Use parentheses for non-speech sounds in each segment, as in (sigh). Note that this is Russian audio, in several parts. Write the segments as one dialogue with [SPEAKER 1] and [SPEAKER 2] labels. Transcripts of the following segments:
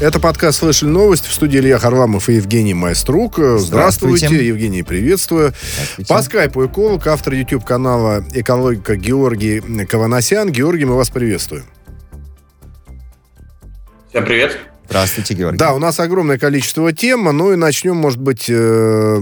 [SPEAKER 1] Это подкаст «Слышали новости» в студии Илья Харламов и Евгений Майструк. Здравствуйте, Здравствуйте Евгений, приветствую. Здравствуйте. По скайпу эколог, автор YouTube-канала «Экологика» Георгий Каванасян. Георгий, мы вас приветствуем.
[SPEAKER 2] Всем привет.
[SPEAKER 3] Здравствуйте, Георгий.
[SPEAKER 1] Да, у нас огромное количество тем. Ну и начнем, может быть, э,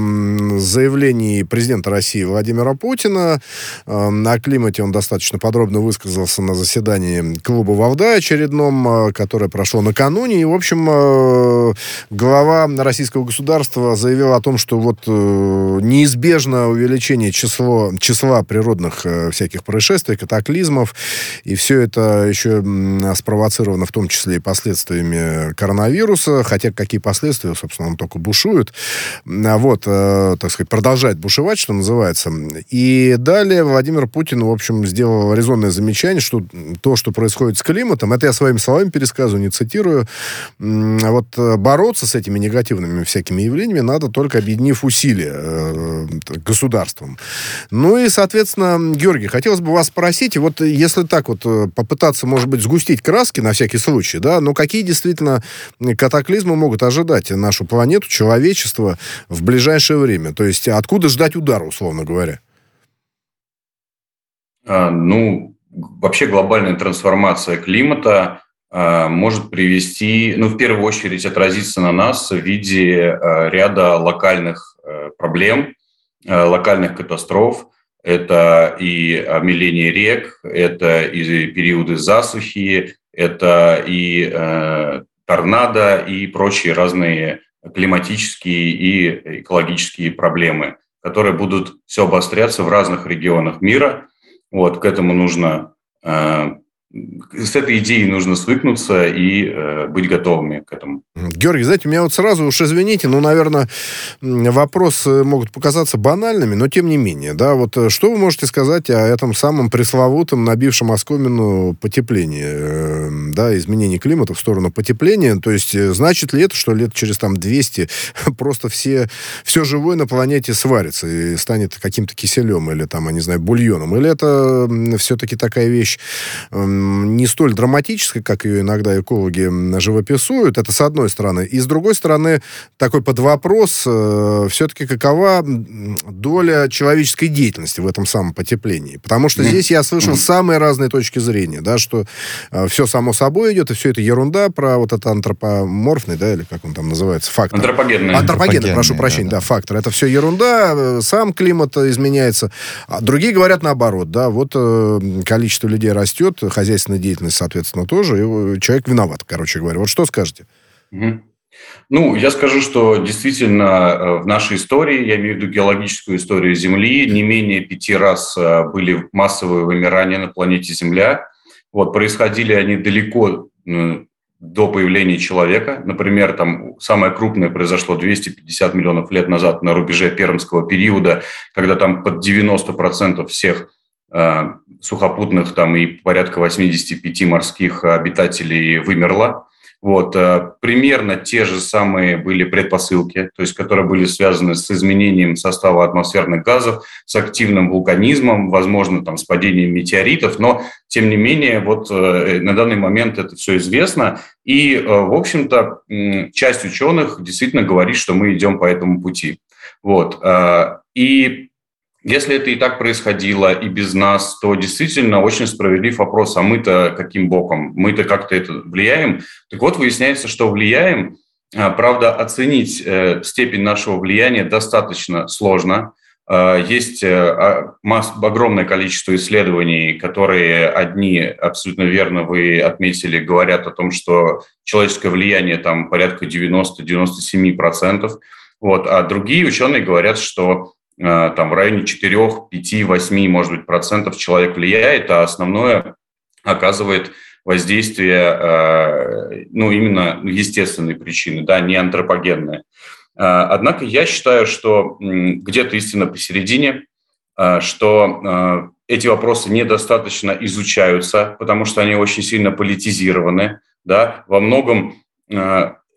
[SPEAKER 1] с заявлений президента России Владимира Путина. Э, на климате он достаточно подробно высказался на заседании клуба «Валдай» очередном, э, которое прошло накануне. И, в общем, глава российского государства заявил о том, что вот неизбежно увеличение число, числа природных всяких происшествий, катаклизмов, и все это еще спровоцировано в том числе и последствиями коронавируса, хотя какие последствия, собственно, он только бушует. А вот, э, так сказать, продолжает бушевать, что называется. И далее Владимир Путин, в общем, сделал резонное замечание, что то, что происходит с климатом, это я своими словами пересказываю, не цитирую, а вот э, бороться с этими негативными всякими явлениями надо только объединив усилия э, государством. Ну и, соответственно, Георгий, хотелось бы вас спросить, вот если так вот попытаться, может быть, сгустить краски на всякий случай, да, ну какие действительно катаклизмы могут ожидать нашу планету, человечество в ближайшее время? То есть откуда ждать удара, условно говоря?
[SPEAKER 2] А, ну, вообще глобальная трансформация климата а, может привести, ну, в первую очередь отразиться на нас в виде а, ряда локальных проблем, локальных катастроф. Это и омеление рек, это и периоды засухи, это и торнадо и прочие разные климатические и экологические проблемы, которые будут все обостряться в разных регионах мира. Вот, к этому нужно э, с этой идеей нужно свыкнуться и э, быть готовыми к этому.
[SPEAKER 1] Георгий, знаете, у меня вот сразу уж извините, ну, наверное, вопросы могут показаться банальными, но тем не менее, да, вот э, что вы можете сказать о этом самом пресловутом, набившем оскомину потеплении, э, да, изменении климата в сторону потепления, то есть э, значит ли это, что лет через там 200 (laughs) просто все, все живое на планете сварится и станет каким-то киселем или там, я не знаю, бульоном, или это все-таки такая вещь не столь драматической, как ее иногда экологи живописуют, это с одной стороны. И с другой стороны, такой под вопрос, э, все-таки какова доля человеческой деятельности в этом самом потеплении. Потому что здесь я слышал самые разные точки зрения, да, что э, все само собой идет, и все это ерунда про вот это антропоморфный, да, или как он там называется, фактор.
[SPEAKER 2] Антропогенный.
[SPEAKER 1] Антропогенный, прошу прощения, да, да, фактор. Это все ерунда, э, сам климат изменяется. А другие говорят наоборот, да, вот э, количество людей растет, хозяйственная деятельность, соответственно, тоже, и человек виноват, короче говоря. Вот что скажете?
[SPEAKER 2] Ну, я скажу, что действительно э, в нашей истории, я имею в виду геологическую историю Земли, не менее пяти раз э, были массовые вымирания на планете Земля. Вот, происходили они далеко до появления человека. Например, там самое крупное произошло 250 миллионов лет назад на рубеже Пермского периода, когда там под 90% всех э, сухопутных там и порядка 85 морских обитателей вымерло. Вот, э, примерно те же самые были предпосылки, то есть которые были связаны с изменением состава атмосферных газов, с активным вулканизмом, возможно, там, с падением метеоритов, но, тем не менее, вот э, на данный момент это все известно, и, э, в общем-то, часть ученых действительно говорит, что мы идем по этому пути. Вот, и если это и так происходило и без нас, то действительно очень справедлив вопрос, а мы-то каким боком? Мы-то как-то это влияем? Так вот, выясняется, что влияем. А, правда, оценить э, степень нашего влияния достаточно сложно. А, есть э, а, масс, огромное количество исследований, которые одни, абсолютно верно вы отметили, говорят о том, что человеческое влияние там порядка 90-97%. Вот, а другие ученые говорят, что там в районе 4, 5, 8, может быть, процентов человек влияет, а основное оказывает воздействие, э, ну, именно естественные причины, да, не антропогенные. Э, однако я считаю, что где-то истина посередине, что эти вопросы недостаточно изучаются, потому что они очень сильно политизированы, да, во многом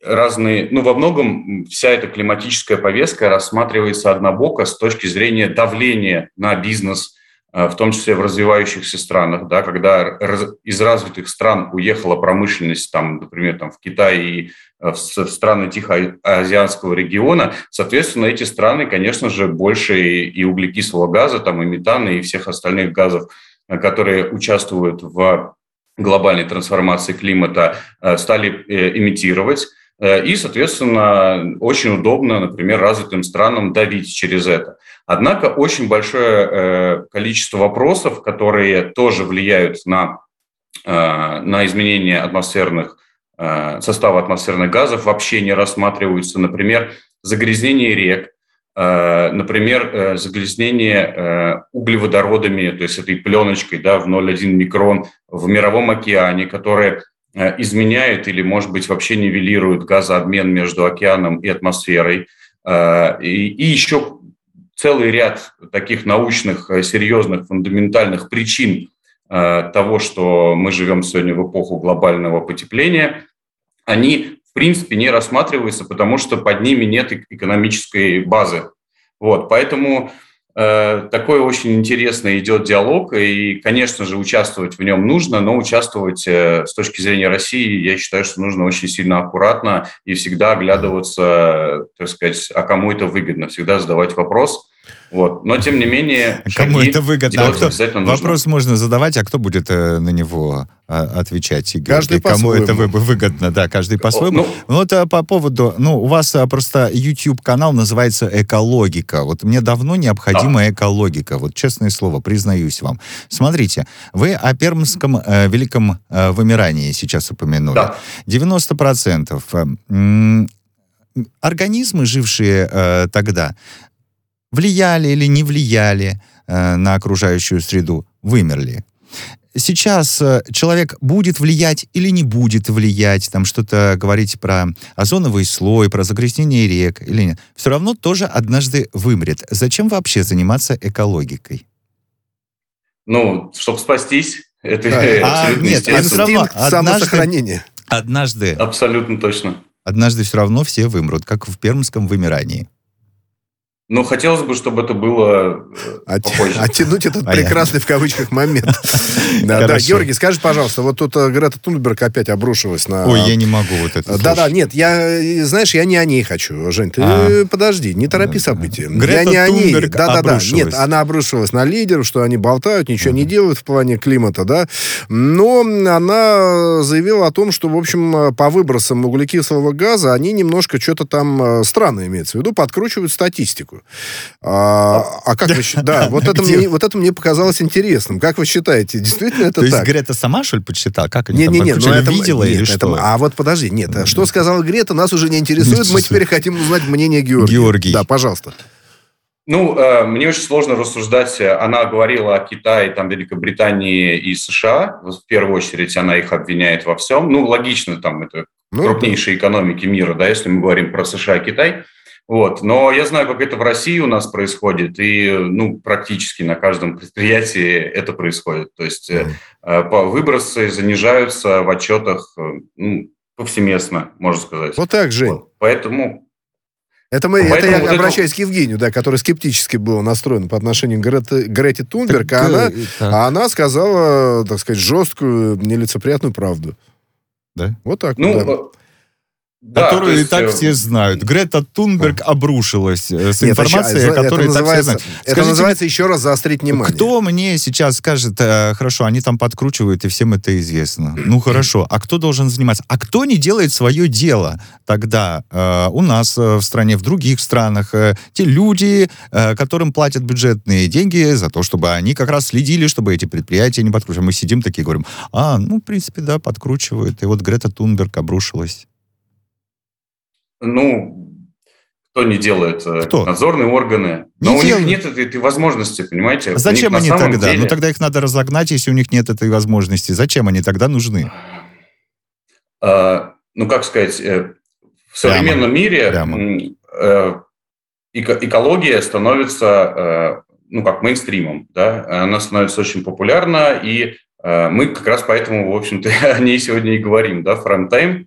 [SPEAKER 2] разные, ну, во многом вся эта климатическая повестка рассматривается однобоко с точки зрения давления на бизнес, в том числе в развивающихся странах, да, когда из развитых стран уехала промышленность, там, например, там, в Китай и в страны Тихоазиатского региона, соответственно, эти страны, конечно же, больше и углекислого газа, там, и метана, и всех остальных газов, которые участвуют в глобальной трансформации климата, стали имитировать. Э, и, соответственно, очень удобно, например, развитым странам давить через это. Однако очень большое э, количество вопросов, которые тоже влияют на, э, на изменение атмосферных, состава атмосферных газов, вообще не рассматриваются. Например, загрязнение рек, например, загрязнение углеводородами, то есть этой пленочкой да, в 0,1 микрон в мировом океане, которая изменяет или, может быть, вообще нивелирует газообмен между океаном и атмосферой. Э, и, и еще целый ряд таких научных, э, серьезных, фундаментальных причин того, что мы живем сегодня в эпоху глобального потепления, они, в принципе, не рассматриваются, потому что под ними нет экономической базы. Вот, поэтому Э, такой очень интересный идет диалог, и, конечно же, участвовать в нем нужно, но участвовать э, с точки зрения России, я считаю, что нужно очень сильно аккуратно и всегда оглядываться, так сказать, а кому это выгодно, всегда задавать вопрос. Вот. Но, тем не менее,
[SPEAKER 3] Кому это выгодно? А кто, вопрос можно задавать, а кто будет э, на него а, отвечать? Игорь?
[SPEAKER 1] Каждый
[SPEAKER 3] Кому это выгодно? Да, каждый по-своему. Ну, ну, это по поводу... Ну, у вас а, просто YouTube-канал называется «Экологика». Вот мне давно необходима да. экологика. Вот честное слово, признаюсь вам. Смотрите, вы о пермском э, великом э, вымирании сейчас упомянули. Да. 90% э, организмы, жившие э, тогда, влияли или не влияли э, на окружающую среду, вымерли. Сейчас э, человек будет влиять или не будет влиять, там что-то говорить про озоновый слой, про загрязнение рек или нет, все равно тоже однажды вымрет. Зачем вообще заниматься экологикой?
[SPEAKER 2] Ну, чтобы спастись. Это (laughs)
[SPEAKER 3] а, абсолютно нет, а все равно
[SPEAKER 1] однажды,
[SPEAKER 3] однажды...
[SPEAKER 2] Абсолютно точно.
[SPEAKER 3] Однажды все равно все вымрут, как в пермском вымирании.
[SPEAKER 2] Ну, хотелось бы, чтобы это было
[SPEAKER 1] э, попозже. Оттянуть этот Понятно. прекрасный в кавычках момент. (laughs) Да, да, Георгий, скажи, пожалуйста, вот тут э, Грета Тунберг опять обрушилась на...
[SPEAKER 3] Ой, я не могу вот это
[SPEAKER 1] Да-да, нет, я, знаешь, я не о ней хочу, Жень, ты а. подожди, не торопи события. Я не о ней. Да-да-да, нет, она обрушилась на лидеров, что они болтают, ничего не делают в плане климата, да, но она заявила о том, что, в общем, по выбросам углекислого газа они немножко что-то там э, странно имеется в виду, подкручивают статистику. А, а как вы считаете? Да, (laughs) вот это, мне, вот это мне показалось интересным. Как вы считаете, действительно это
[SPEAKER 3] То
[SPEAKER 1] так?
[SPEAKER 3] есть Грета сама, что ли, подсчитала? Как они не, там не, не, ну это, видела нет, или это, что?
[SPEAKER 1] А вот подожди, нет, mm-hmm. что сказала Грета, нас уже не интересует, мы теперь хотим узнать мнение Георгия.
[SPEAKER 3] Георгий.
[SPEAKER 1] Да, пожалуйста.
[SPEAKER 2] Ну, э, мне очень сложно рассуждать. Она говорила о Китае, там, Великобритании и США. В первую очередь она их обвиняет во всем. Ну, логично, там, это ну, крупнейшие да. экономики мира, да, если мы говорим про США и Китай. Вот. Но я знаю, как это в России у нас происходит, и ну, практически на каждом предприятии это происходит. То есть mm. выбросы занижаются в отчетах э, ну, повсеместно, можно сказать.
[SPEAKER 1] Вот так, Жень. Вот.
[SPEAKER 2] Поэтому
[SPEAKER 1] это, мы, это я вот обращаюсь это... к Евгению, да, который скептически был настроен по отношению к Грете, Грете Тунберг, так, а, она, а она сказала, так сказать, жесткую, нелицеприятную правду.
[SPEAKER 3] Да?
[SPEAKER 1] Вот так.
[SPEAKER 2] Ну,
[SPEAKER 1] да
[SPEAKER 3] да, которую есть, и так э, все знают. Грета Тунберг обрушилась э, с Нет, информацией,
[SPEAKER 1] это,
[SPEAKER 3] которую
[SPEAKER 1] это так все знают. Это Скажите, называется еще раз заострить внимание.
[SPEAKER 3] Кто мне сейчас скажет, э, хорошо, они там подкручивают, и всем это известно. Ну (clears throat) хорошо, а кто должен заниматься? А кто не делает свое дело тогда э, у нас э, в стране, в других странах? Э, те люди, э, которым платят бюджетные деньги за то, чтобы они как раз следили, чтобы эти предприятия не подкручивали. Мы сидим такие говорим, а, ну, в принципе, да, подкручивают. И вот Грета Тунберг обрушилась.
[SPEAKER 2] Ну, кто не делает? Э,
[SPEAKER 3] кто?
[SPEAKER 2] Надзорные органы. Не Но делают. у них нет этой, этой возможности, понимаете?
[SPEAKER 3] Зачем они тогда? Деле... Ну тогда их надо разогнать, если у них нет этой возможности. Зачем они тогда нужны?
[SPEAKER 2] А, ну, как сказать, э, в современном Прямо. мире Прямо. Э, экология становится, ну, как мейнстримом, да, она становится очень популярна, и мы как раз поэтому, в общем-то, (laughs) о ней сегодня и говорим, да, Time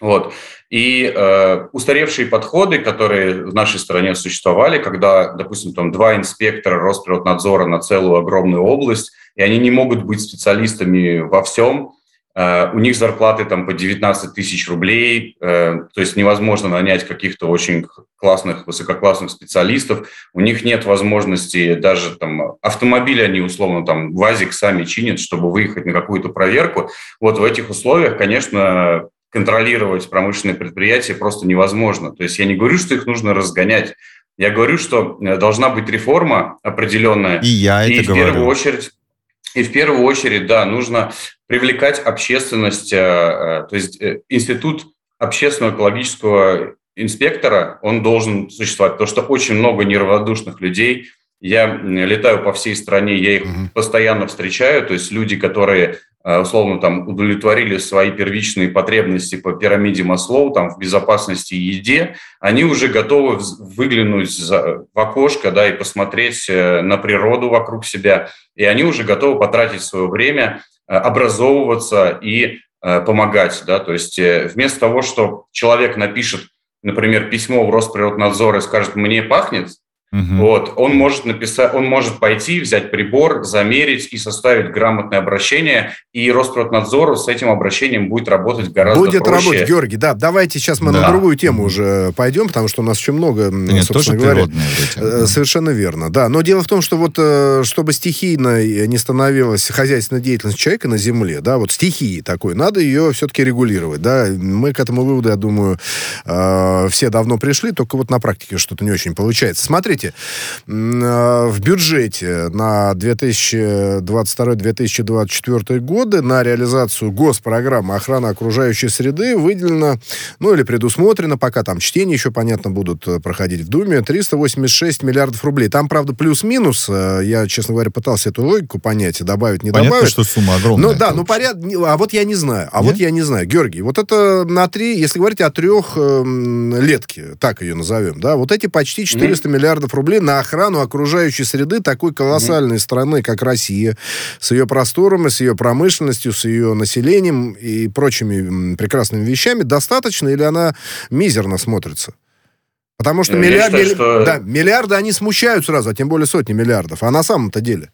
[SPEAKER 2] Вот. И э, устаревшие подходы, которые в нашей стране существовали, когда, допустим, там два инспектора Росприроднадзора на целую огромную область, и они не могут быть специалистами во всем, э, у них зарплаты там по 19 тысяч рублей, э, то есть невозможно нанять каких-то очень классных, высококлассных специалистов, у них нет возможности даже там автомобили они условно там ВАЗик сами чинят, чтобы выехать на какую-то проверку. Вот в этих условиях, конечно, контролировать промышленные предприятия просто невозможно. То есть я не говорю, что их нужно разгонять. Я говорю, что э, должна быть реформа определенная.
[SPEAKER 3] И я и это
[SPEAKER 2] в говорю. Первую очередь, и в первую очередь, да, нужно привлекать общественность, э, э, то есть институт общественного экологического инспектора, он должен существовать, потому что очень много неравнодушных людей. Я летаю по всей стране, я их угу. постоянно встречаю, то есть люди, которые условно там удовлетворили свои первичные потребности по пирамиде Маслоу, там в безопасности и еде, они уже готовы выглянуть в окошко, да, и посмотреть э, на природу вокруг себя, и они уже готовы потратить свое время, э, образовываться и помогать, да, то есть вместо того, что человек напишет, например, письмо в Росприроднадзор и скажет, мне пахнет, Угу. Вот, он может написать, он может пойти, взять прибор, замерить и составить грамотное обращение, и Росприроднадзор с этим обращением будет работать гораздо
[SPEAKER 1] будет
[SPEAKER 2] проще.
[SPEAKER 1] Будет работать, Георгий, да. Давайте сейчас мы да. на другую тему уже пойдем, потому что у нас еще много,
[SPEAKER 3] Нет, собственно тоже говоря. Эти,
[SPEAKER 1] э. Совершенно верно, да. Но дело в том, что вот э, чтобы стихийно не становилась хозяйственная деятельность человека на земле, да, вот стихии такой, надо ее все-таки регулировать, да. Мы к этому выводу, я думаю, э, все давно пришли, только вот на практике что-то не очень получается. Смотрите, Смотрите, э, в бюджете на 2022-2024 годы на реализацию госпрограммы охраны окружающей среды выделено, ну или предусмотрено, пока там чтения еще, понятно, будут э, проходить в Думе, 386 миллиардов рублей. Там, правда, плюс-минус. Э, я, честно говоря, пытался эту логику понять, добавить, не
[SPEAKER 3] Понятно,
[SPEAKER 1] добавить.
[SPEAKER 3] что сумма огромная.
[SPEAKER 1] Ну да, ну поряд... А вот я не знаю. А Нет? вот я не знаю. Георгий, вот это на три, если говорить о трех э, летке, так ее назовем, да, вот эти почти 400 mm. миллиардов миллиардов рублей на охрану окружающей среды такой колоссальной mm-hmm. страны, как Россия, с ее просторами, с ее промышленностью, с ее населением и прочими прекрасными вещами, достаточно или она мизерно смотрится? Потому что, миллиард, считаю, что... Да, миллиарды, они смущают сразу, а тем более сотни миллиардов. А на самом-то деле?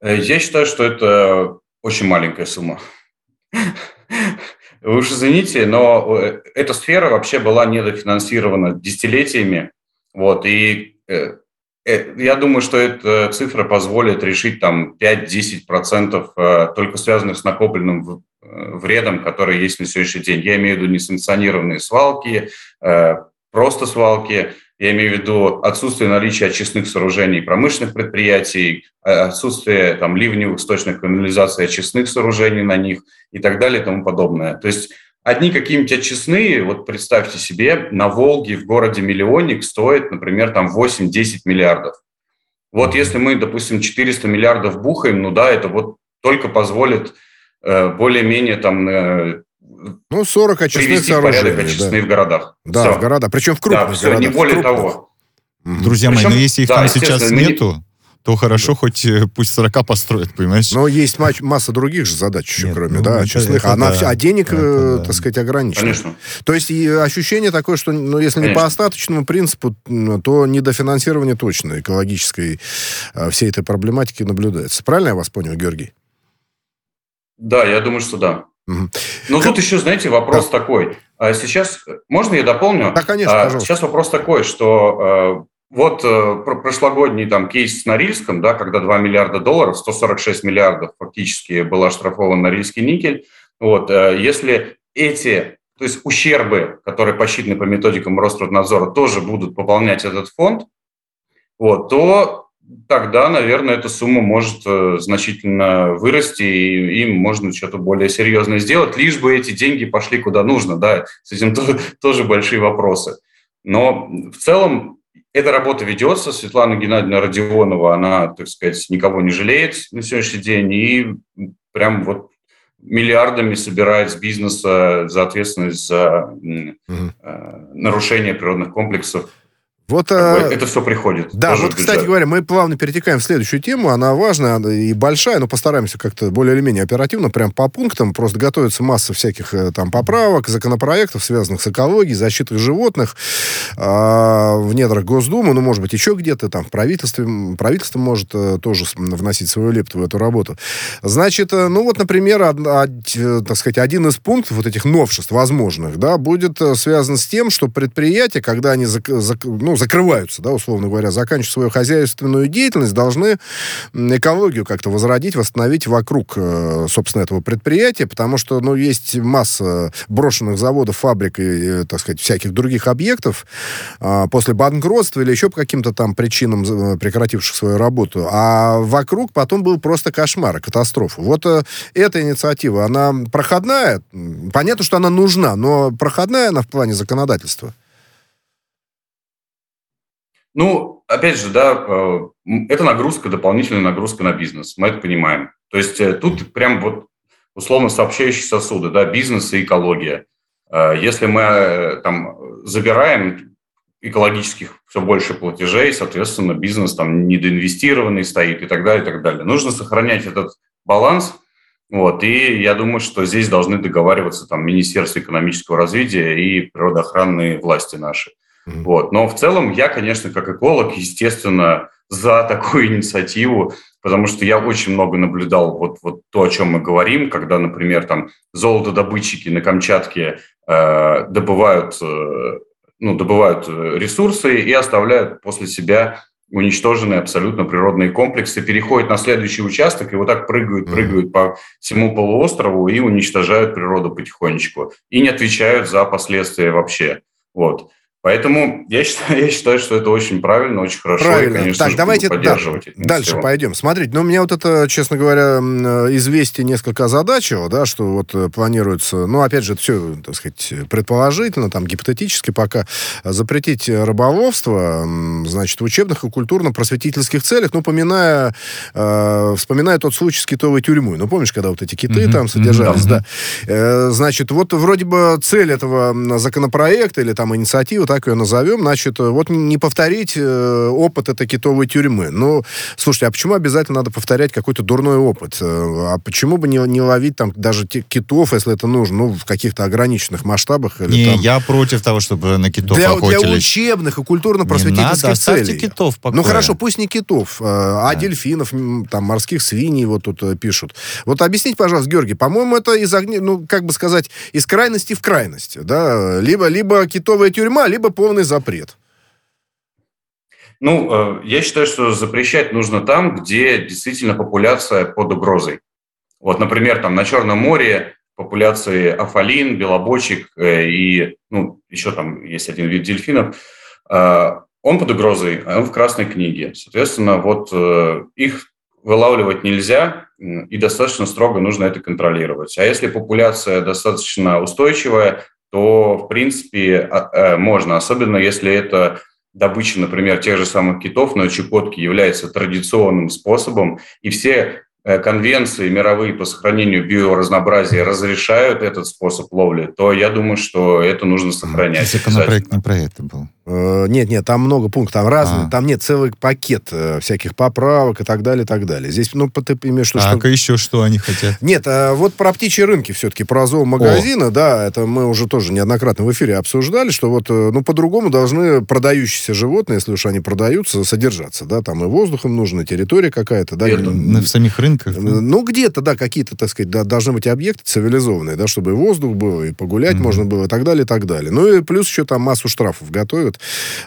[SPEAKER 2] Э, я считаю, что это очень маленькая сумма. Вы уж извините, но э, эта сфера вообще была недофинансирована десятилетиями. Вот, и э, э, я думаю, что эта цифра позволит решить там 5-10% э, только связанных с накопленным вредом, который есть на сегодняшний день. Я имею в виду несанкционированные свалки, просто свалки, я имею в виду отсутствие наличия очистных сооружений промышленных предприятий, отсутствие там, ливневых источников канализации очистных сооружений на них и так далее и тому подобное. То есть Одни какие-нибудь очистные, вот представьте себе, на Волге в городе Миллионник стоит, например, там 8-10 миллиардов. Вот если мы, допустим, 400 миллиардов бухаем, ну да, это вот только позволит э, более-менее там э,
[SPEAKER 1] ну, 40 очистных сооружений. порядок
[SPEAKER 2] очистные да. в городах.
[SPEAKER 1] Да, все. в городах, причем в крупных да, все, городах.
[SPEAKER 2] не более того.
[SPEAKER 3] Друзья Причем, мои, но если их да, там сейчас нету, то хорошо, да. хоть э, пусть 40 построят, понимаешь?
[SPEAKER 1] Но есть масса других же задач еще, Нет, кроме, ну, да, Она, да, а денег, это, э, да. так сказать, ограничено.
[SPEAKER 2] Конечно.
[SPEAKER 1] То есть и ощущение такое, что, ну, если Конечно. не по остаточному принципу, то недофинансирование точно экологической э, всей этой проблематики наблюдается. Правильно я вас понял, Георгий?
[SPEAKER 2] Да, я думаю, что да. Угу. Но тут еще, знаете, вопрос да. такой. А сейчас, можно я дополню?
[SPEAKER 1] Да, конечно,
[SPEAKER 2] а, Сейчас вопрос такой, что вот э, прошлогодний там кейс с Норильском, да, когда 2 миллиарда долларов, 146 миллиардов фактически был оштрафован Норильский никель. Вот, э, если эти, то есть ущербы, которые посчитаны по методикам Роструднадзора, тоже будут пополнять этот фонд, вот, то тогда, наверное, эта сумма может э, значительно вырасти, и им можно что-то более серьезное сделать, лишь бы эти деньги пошли куда нужно, да, с этим тоже, (laughs) тоже большие вопросы. Но в целом эта работа ведется. Светлана Геннадьевна Родионова, она, так сказать, никого не жалеет на сегодняшний день и прям вот миллиардами собирает с бизнеса за ответственность за угу. нарушение природных комплексов.
[SPEAKER 1] Вот,
[SPEAKER 2] а, это все приходит.
[SPEAKER 1] Да, вот, кстати говоря, мы плавно перетекаем в следующую тему. Она важная и большая, но постараемся как-то более или менее оперативно, прям по пунктам. Просто готовится масса всяких э, там поправок, законопроектов, связанных с экологией, защитой животных э, в недрах Госдумы, ну, может быть, еще где-то там в правительстве. Правительство может э, тоже вносить свою лепту в эту работу. Значит, э, ну вот, например, од, од, э, так сказать, один из пунктов вот этих новшеств возможных, да, будет связан с тем, что предприятия, когда они зак, зак, ну, ну, закрываются, да, условно говоря, заканчивают свою хозяйственную деятельность, должны экологию как-то возродить, восстановить вокруг, э, собственно, этого предприятия, потому что, ну, есть масса брошенных заводов, фабрик и, э, так сказать, всяких других объектов а, после банкротства или еще по каким-то там причинам э, прекративших свою работу, а вокруг потом был просто кошмар, катастрофа. Вот эта инициатива, она проходная, понятно, что она нужна, но проходная она в плане законодательства?
[SPEAKER 2] Ну, опять же, да, э, это нагрузка, дополнительная нагрузка на бизнес, мы это понимаем. То есть э, тут прям вот условно сообщающие сосуды, да, бизнес и экология. Э, если мы там забираем экологических все больше платежей, соответственно, бизнес там недоинвестированный стоит и так далее, и так далее. Нужно сохранять этот баланс, вот, и я думаю, что здесь должны договариваться там Министерство экономического развития и природоохранные власти наши. Mm-hmm. Вот. Но в целом я, конечно, как эколог, естественно, за (laughs) такую инициативу, потому что я очень много наблюдал вот, вот то, о чем мы говорим, когда, например, там золотодобытчики на Камчатке э, добывают, э, ну, добывают э, ресурсы и оставляют после себя уничтоженные абсолютно природные комплексы, переходят на следующий участок и вот так прыгают, прыгают по всему полуострову и уничтожают природу потихонечку. И не отвечают за последствия вообще. Вот. Поэтому я считаю, (laughs) я считаю, что это очень правильно, очень хорошо.
[SPEAKER 1] Правильно. И, конечно, так, давайте поддерживать. Да, дальше всего. пойдем. Смотрите, ну, меня вот это, честно говоря, известие несколько озадачило, да, что вот э, планируется, ну, опять же, это все, так сказать, предположительно, там, гипотетически пока запретить рыболовство, значит, в учебных и культурно-просветительских целях, ну, поминая, э, вспоминая тот случай с китовой тюрьмой. Ну, помнишь, когда вот эти киты mm-hmm. там содержались, mm-hmm. да. Э, значит, вот вроде бы цель этого законопроекта или там инициативы так ее назовем, значит, вот не повторить э, опыт этой китовой тюрьмы. Ну, слушайте, а почему обязательно надо повторять какой-то дурной опыт? Э, а почему бы не, не ловить там даже китов, если это нужно, ну, в каких-то ограниченных масштабах?
[SPEAKER 3] Или, не, там... я против того, чтобы на китов
[SPEAKER 1] для,
[SPEAKER 3] охотились.
[SPEAKER 1] Для учебных и культурно-просветительских целей.
[SPEAKER 3] Китов
[SPEAKER 1] покоя. Ну, хорошо, пусть не китов, э, а да. дельфинов, там, морских свиней вот тут пишут. Вот объясните, пожалуйста, Георгий, по-моему, это из огня, ну, как бы сказать, из крайности в крайность, да? Либо, либо китовая тюрьма, либо либо полный запрет?
[SPEAKER 2] Ну, э, я считаю, что запрещать нужно там, где действительно популяция под угрозой. Вот, например, там на Черном море популяции афалин, белобочек э, и, ну, еще там есть один вид дельфинов. Э, он под угрозой, а он в Красной книге. Соответственно, вот их вылавливать нельзя, и достаточно строго нужно это контролировать. А если популяция достаточно устойчивая, то, в принципе, а, э, можно, особенно если это добыча, например, тех же самых китов на Чукотке является традиционным способом, и все э, конвенции мировые по сохранению биоразнообразия разрешают этот способ ловли, то я думаю, что это нужно сохранять.
[SPEAKER 3] Законопроект не про это был.
[SPEAKER 1] Э, нет, нет, там много пунктов, там разные, а. там нет целый пакет э, всяких поправок и так далее, и так далее. Здесь, ну, ты имеешь в виду,
[SPEAKER 3] что... А еще что они хотят?
[SPEAKER 1] Нет, а вот про птичьи рынки все-таки, про зоомагазины, О. да, это мы уже тоже неоднократно в эфире обсуждали, что вот, э, ну, по-другому должны продающиеся животные, если уж они продаются, содержаться, да, там и воздух им нужно, и территория какая-то, да.
[SPEAKER 3] И, в самих рынках?
[SPEAKER 1] Да? Ну, где-то, да, какие-то, так сказать, да, должны быть объекты цивилизованные, да, чтобы и воздух был, и погулять mm-hmm. можно было, и так далее, и так далее. Ну, и плюс еще там массу штрафов готовят делают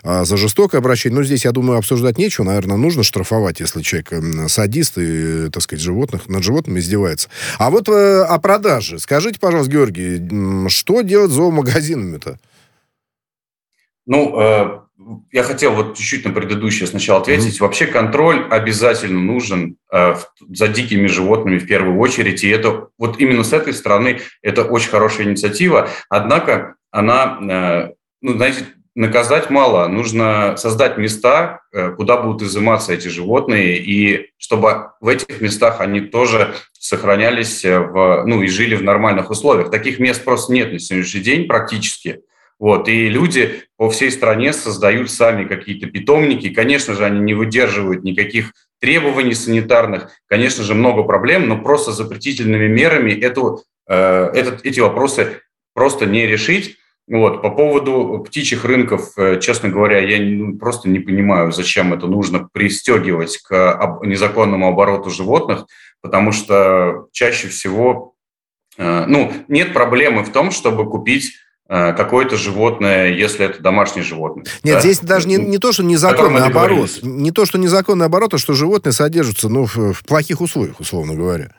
[SPEAKER 1] а, за жестокое обращение. Ну, здесь, я думаю, обсуждать нечего. Наверное, нужно штрафовать, если человек садист и, так сказать, животных, над животными издевается. А вот э, о продаже. Скажите, пожалуйста, Георгий, что делать с зоомагазинами-то?
[SPEAKER 2] Ну, э, я хотел вот чуть-чуть на предыдущее сначала ответить. Mm-hmm. Вообще контроль обязательно нужен э, за дикими животными в первую очередь. И это вот именно с этой стороны это очень хорошая инициатива. Однако она, э, ну, знаете, наказать мало, нужно создать места, э, куда будут изыматься эти животные, и чтобы в этих местах они тоже сохранялись в, ну, и жили в нормальных условиях. Таких мест просто нет на сегодняшний день практически. Вот, и люди по всей стране создают сами какие-то питомники. Конечно же, они не выдерживают никаких требований санитарных. Конечно же, много проблем, но просто запретительными мерами эту, э, этот, эти вопросы просто не решить. Вот. По поводу птичьих рынков, э, честно говоря, я ну, просто не понимаю, зачем это нужно пристегивать к незаконному обороту животных, потому что чаще всего э, ну, нет проблемы в том, чтобы купить э, какое-то животное, если это домашнее животное.
[SPEAKER 1] Нет, да? здесь даже не, не то, что незаконный оборот, не то, что незаконный оборот, а что животные содержатся ну, в, в плохих условиях, условно говоря.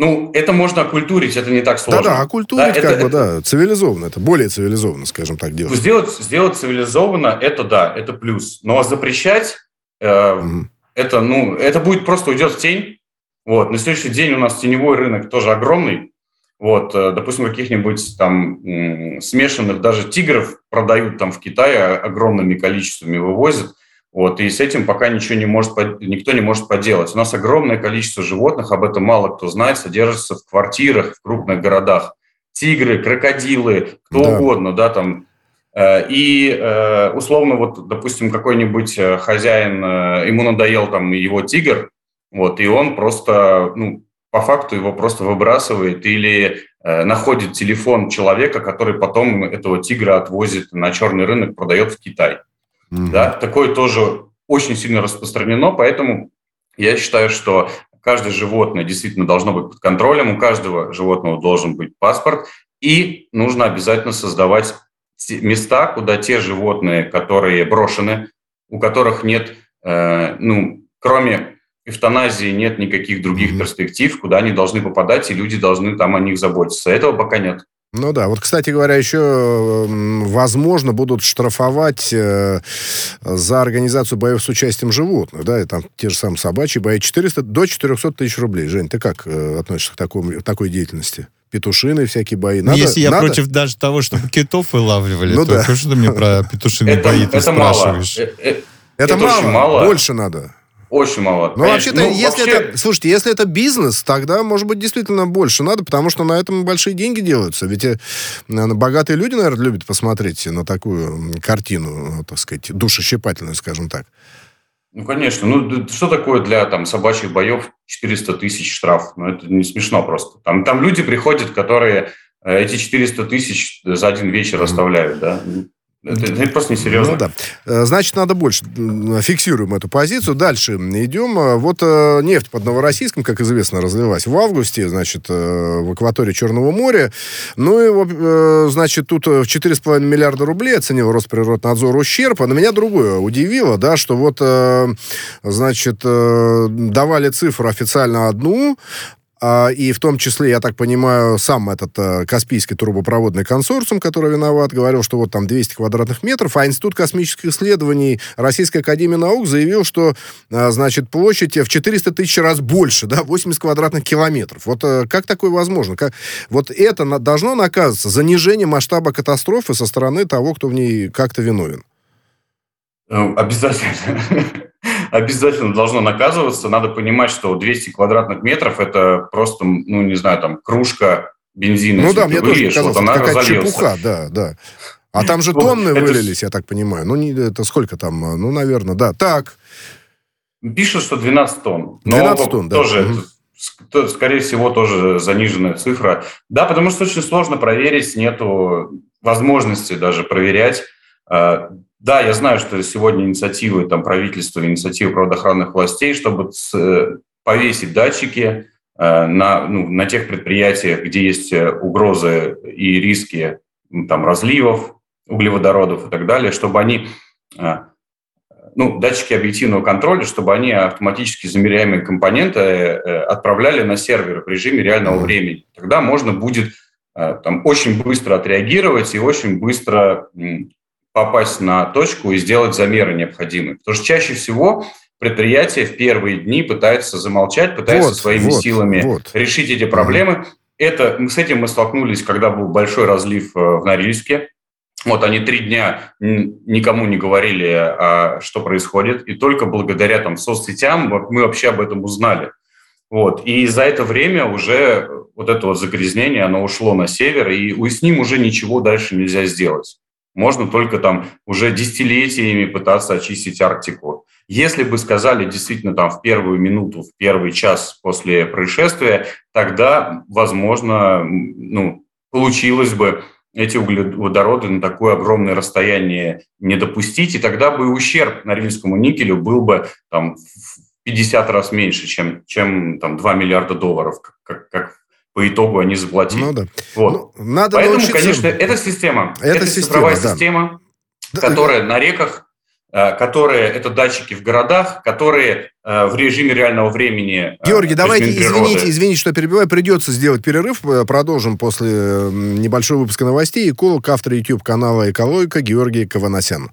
[SPEAKER 2] Ну, это можно окультурить, это не так сложно.
[SPEAKER 1] Да-да, окультурить да, как это, бы, да, цивилизованно, это более цивилизованно, скажем так, делать.
[SPEAKER 2] Сделать, сделать цивилизованно, это да, это плюс. Но запрещать, э, угу. это, ну, это будет просто уйдет в тень. Вот. На следующий день у нас теневой рынок тоже огромный. Вот, э, допустим, каких-нибудь там смешанных даже тигров продают там в Китае огромными количествами вывозят. Вот, и с этим пока ничего не может, никто не может поделать. У нас огромное количество животных, об этом мало кто знает, содержится в квартирах в крупных городах. Тигры, крокодилы, кто да. угодно, да, там. Э, и э, условно, вот, допустим, какой-нибудь э, хозяин, ему надоел там его тигр, вот, и он просто, ну, по факту его просто выбрасывает или находит телефон человека, который потом этого тигра отвозит на черный рынок, продает в Китай. Mm-hmm. Да, такое тоже очень сильно распространено, поэтому я считаю, что каждое животное действительно должно быть под контролем, у каждого животного должен быть паспорт, и нужно обязательно создавать места, куда те животные, которые брошены, у которых нет, э, ну, кроме эвтаназии нет никаких других mm-hmm. перспектив, куда они должны попадать, и люди должны там о них заботиться. Этого пока нет.
[SPEAKER 1] Ну да, вот, кстати говоря, еще, возможно, будут штрафовать э, за организацию боев с участием животных, да, и там те же самые собачьи бои, 400, до 400 тысяч рублей. Жень, ты как э, относишься к такому, такой деятельности? Петушины всякие бои.
[SPEAKER 3] Надо, Если я надо? против даже того, чтобы китов вылавливали, ну, то да. что ты мне про петушиные бои ты спрашиваешь?
[SPEAKER 1] Э, э, это, это мало, мало, больше надо.
[SPEAKER 2] Очень мало.
[SPEAKER 1] Ну, вообще-то, ну, если вообще... это... Слушайте, если это бизнес, тогда, может быть, действительно больше надо, потому что на этом большие деньги делаются. Ведь э, богатые люди, наверное, любят посмотреть на такую картину, так сказать, душещипательную, скажем так.
[SPEAKER 2] Ну, конечно. Ну, что такое для там собачьих боев 400 тысяч штраф? Ну, это не смешно просто. Там, там люди приходят, которые э, эти 400 тысяч за один вечер оставляют, да? Это, это просто несерьезно. Ну да.
[SPEAKER 1] Э, значит, надо больше. Фиксируем эту позицию. Дальше идем. Э, вот э, нефть под Новороссийском, как известно, разлилась в августе, значит, в акватории Черного моря. Ну и, значит, тут в 4,5 миллиарда рублей оценил Росприроднадзор ущерб. А на меня другое удивило, да, что вот, значит, давали цифру официально одну, и в том числе, я так понимаю, сам этот э, Каспийский трубопроводный консорциум, который виноват, говорил, что вот там 200 квадратных метров, а Институт космических исследований Российской Академии Наук заявил, что, э, значит, площадь в 400 тысяч раз больше, да, 80 квадратных километров. Вот э, как такое возможно? Как, вот это должно наказываться занижение масштаба катастрофы со стороны того, кто в ней как-то виновен?
[SPEAKER 2] Обязательно обязательно должно наказываться. Надо понимать, что 200 квадратных метров – это просто, ну, не знаю, там, кружка бензина.
[SPEAKER 1] Ну да, мне тоже показалось, вот она какая чепуха, да, да. А там же (laughs) тонны вылились, я так понимаю. Ну, не, это сколько там? Ну, наверное, да. Так.
[SPEAKER 2] Пишут, что 12 тонн.
[SPEAKER 1] 12 тонн,
[SPEAKER 2] да. Тоже, угу. скорее всего, тоже заниженная цифра. Да, потому что очень сложно проверить, нету возможности даже проверять. Да, я знаю, что сегодня инициативы там, правительства, инициативы правоохранных властей, чтобы э, повесить датчики э, на, ну, на тех предприятиях, где есть э, угрозы и риски там, разливов углеводородов и так далее, чтобы они, ну, датчики объективного контроля, чтобы они автоматически замеряемые компоненты отправляли на сервер в режиме реального времени. Тогда можно будет там, очень быстро отреагировать и очень быстро попасть на точку и сделать замеры необходимые. Потому что чаще всего предприятие в первые дни пытается замолчать, пытается вот, своими вот, силами вот. решить эти проблемы. Это, с этим мы столкнулись, когда был большой разлив э, в Норильске. Вот они три дня никому не говорили, а, что происходит, и только благодаря там соцсетям мы вообще об этом узнали. Вот. И за это время уже вот это вот загрязнение, оно ушло на север, и с ним уже ничего дальше нельзя сделать. Можно только там уже десятилетиями пытаться очистить Арктику. Если бы сказали действительно там в первую минуту, в первый час после происшествия, тогда, возможно, ну, получилось бы эти углеводороды на такое огромное расстояние не допустить, и тогда бы ущерб Норильскому никелю был бы там, в 50 раз меньше, чем, чем там, 2 миллиарда долларов, как, как по итогу они заплатили. Ну, да. вот. ну, надо Поэтому, научиться... конечно, эта система, это, это система, цифровая да. система, которая на реках, э, которые это датчики в городах, которые э, в режиме реального времени.
[SPEAKER 1] Э, Георгий, давайте извините, извините, что перебиваю, придется сделать перерыв, продолжим после небольшого выпуска новостей. Эколог, автор YouTube канала Экологика Георгий Каванасян.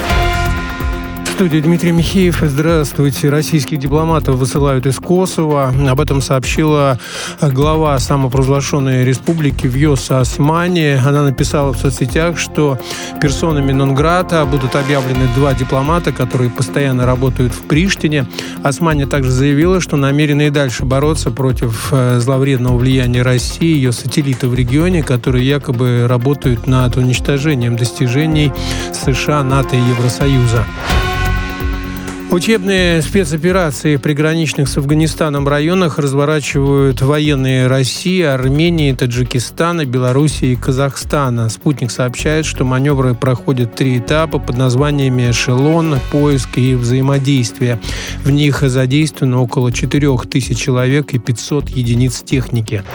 [SPEAKER 4] студии Дмитрий Михеев. Здравствуйте. Российских дипломатов высылают из Косово. Об этом сообщила глава самопровозглашенной республики Вьоса Османи. Она написала в соцсетях, что персонами Нонграта будут объявлены два дипломата, которые постоянно работают в Приштине. Османи также заявила, что намерена и дальше бороться против э, зловредного влияния России ее сателлитов в регионе, которые якобы работают над уничтожением достижений США, НАТО и Евросоюза. Учебные спецоперации в приграничных с Афганистаном районах разворачивают военные России, Армении, Таджикистана, Белоруссии и Казахстана. Спутник сообщает, что маневры проходят три этапа под названиями «Эшелон», «Поиск» и «Взаимодействие». В них задействовано около 4000 человек и 500 единиц техники.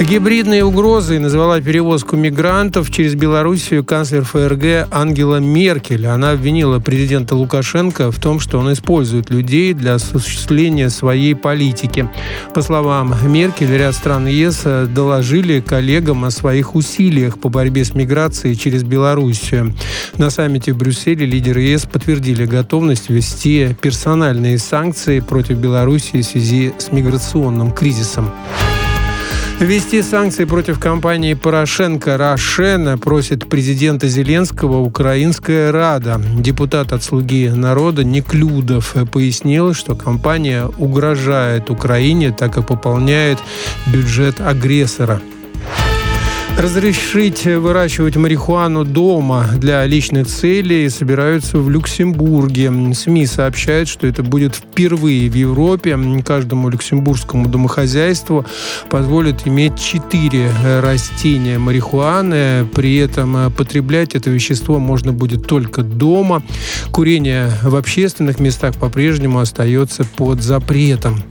[SPEAKER 4] Гибридные угрозы назвала перевозку мигрантов через Белоруссию канцлер ФРГ Ангела Меркель. Она обвинила президента Лукашенко в том, что он использует людей для осуществления своей политики. По словам Меркель, ряд стран ЕС доложили коллегам о своих усилиях по борьбе с миграцией через Белоруссию. На саммите в Брюсселе лидеры ЕС подтвердили готовность ввести персональные санкции против Белоруссии в связи с миграционным кризисом. Ввести санкции против компании Порошенко Рошена просит президента Зеленского Украинская Рада. Депутат от «Слуги народа» Неклюдов пояснил, что компания угрожает Украине, так и пополняет бюджет агрессора. Разрешить выращивать марихуану дома для личных целей собираются в Люксембурге. СМИ сообщают, что это будет впервые в Европе. Каждому люксембургскому домохозяйству позволят иметь четыре растения марихуаны. При этом потреблять это вещество можно будет только дома. Курение в общественных местах по-прежнему остается под запретом.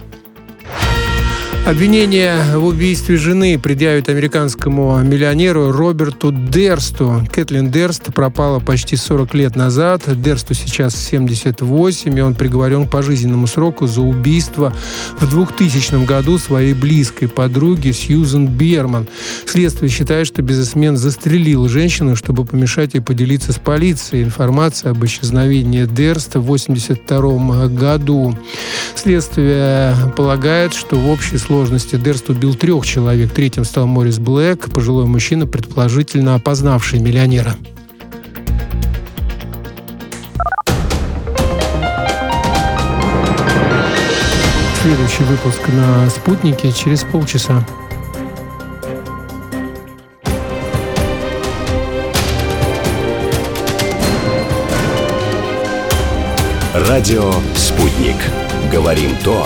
[SPEAKER 4] Обвинение в убийстве жены предъявит американскому миллионеру Роберту Дерсту. Кэтлин Дерст пропала почти 40 лет назад. Дерсту сейчас 78, и он приговорен к пожизненному сроку за убийство в 2000 году своей близкой подруги Сьюзен Берман. Следствие считает, что бизнесмен застрелил женщину, чтобы помешать ей поделиться с полицией информацией об исчезновении Дерста в 1982 году. Следствие полагает, что в общей сложности Дерст убил трех человек. Третьим стал Морис Блэк, пожилой мужчина, предположительно опознавший миллионера. Следующий выпуск на «Спутнике» через полчаса.
[SPEAKER 5] Радио «Спутник». Говорим то,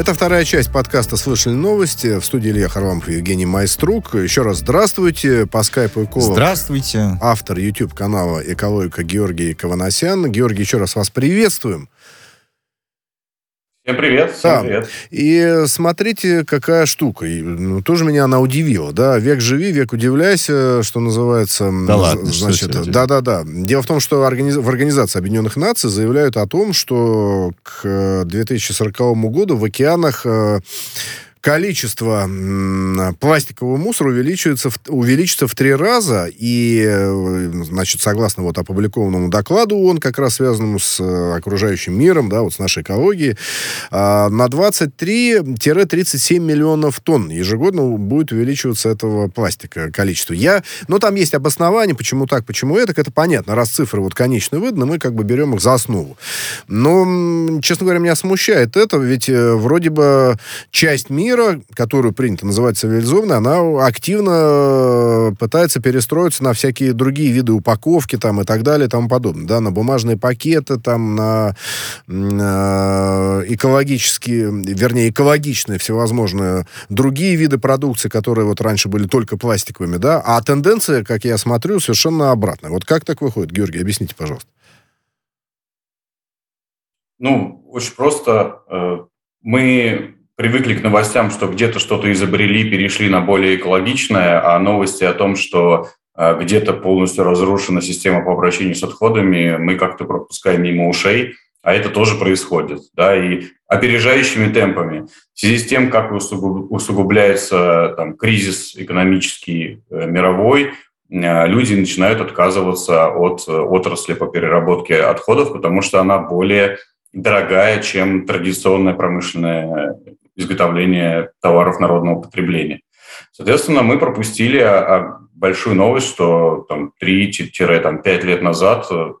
[SPEAKER 1] Это вторая часть подкаста «Слышали новости». В студии Илья Харламов и Евгений Майструк. Еще раз здравствуйте. По скайпу Эколог.
[SPEAKER 3] Здравствуйте.
[SPEAKER 1] Автор YouTube-канала «Экологика» Георгий Каванасян. Георгий, еще раз вас приветствуем.
[SPEAKER 2] Всем привет, всем да. привет.
[SPEAKER 1] И смотрите, какая штука. И, ну, тоже меня она удивила, да. Век живи, век удивляйся, что называется.
[SPEAKER 3] Да ладно,
[SPEAKER 1] значит, Да-да-да. Дело в том, что организ... в Организации Объединенных Наций заявляют о том, что к 2040 году в океанах э, количество пластикового мусора увеличивается, увеличится в три раза, и, э, значит, согласно вот опубликованному докладу он как раз связанному с э, окружающим миром, да, вот с нашей экологией, а, на 23-37 миллионов тонн ежегодно будет увеличиваться этого пластика количество. Я, ну, там есть обоснование, почему так, почему это, это понятно. Раз цифры вот конечно выданы, мы как бы берем их за основу. Но, честно говоря, меня смущает это, ведь э, вроде бы часть мира мира, которую принято называть цивилизованной, она активно э, пытается перестроиться на всякие другие виды упаковки там и так далее и тому подобное. Да, на бумажные пакеты, там, на, на экологические, вернее, экологичные всевозможные другие виды продукции, которые вот раньше были только пластиковыми, да, а тенденция, как я смотрю, совершенно обратная. Вот как так выходит, Георгий, объясните, пожалуйста.
[SPEAKER 2] Ну, очень просто. Э, мы привыкли к новостям, что где-то что-то изобрели, перешли на более экологичное, а новости о том, что э, где-то полностью разрушена система по обращению с отходами, мы как-то пропускаем мимо ушей, а это тоже происходит, да, и опережающими темпами. В связи с тем, как усугубляется там, кризис экономический э, мировой, э, люди начинают отказываться от отрасли по переработке отходов, потому что она более дорогая, чем традиционная промышленная изготовления товаров народного потребления. Соответственно, мы пропустили а, а, большую новость, что там, 3-5 лет назад э,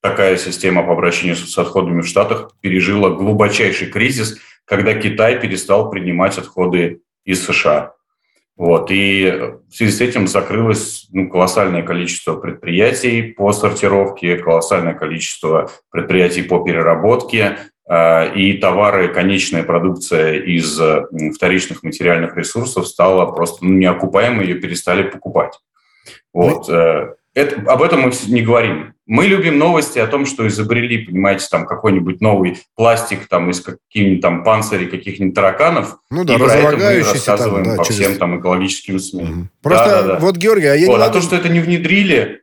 [SPEAKER 2] такая система по обращению с отходами в Штатах пережила глубочайший кризис, когда Китай перестал принимать отходы из США. Вот. И в связи с этим закрылось ну, колоссальное количество предприятий по сортировке, колоссальное количество предприятий по переработке, Э, и товары, конечная продукция из вторичных материальных ресурсов стала просто ну, неокупаемой, ее перестали покупать. Вот. Э, это, об этом мы не говорим. Мы любим новости о том, что изобрели, понимаете, там какой-нибудь новый пластик там из каких-нибудь там панцирей каких-нибудь тараканов.
[SPEAKER 1] Ну да, и про это мы
[SPEAKER 2] рассказываем
[SPEAKER 1] там,
[SPEAKER 2] да, по через... всем там экологическим СМИ. Угу.
[SPEAKER 1] Просто да, да, да. вот, Георгий, а я вот,
[SPEAKER 2] не могу... А то, что это не внедрили...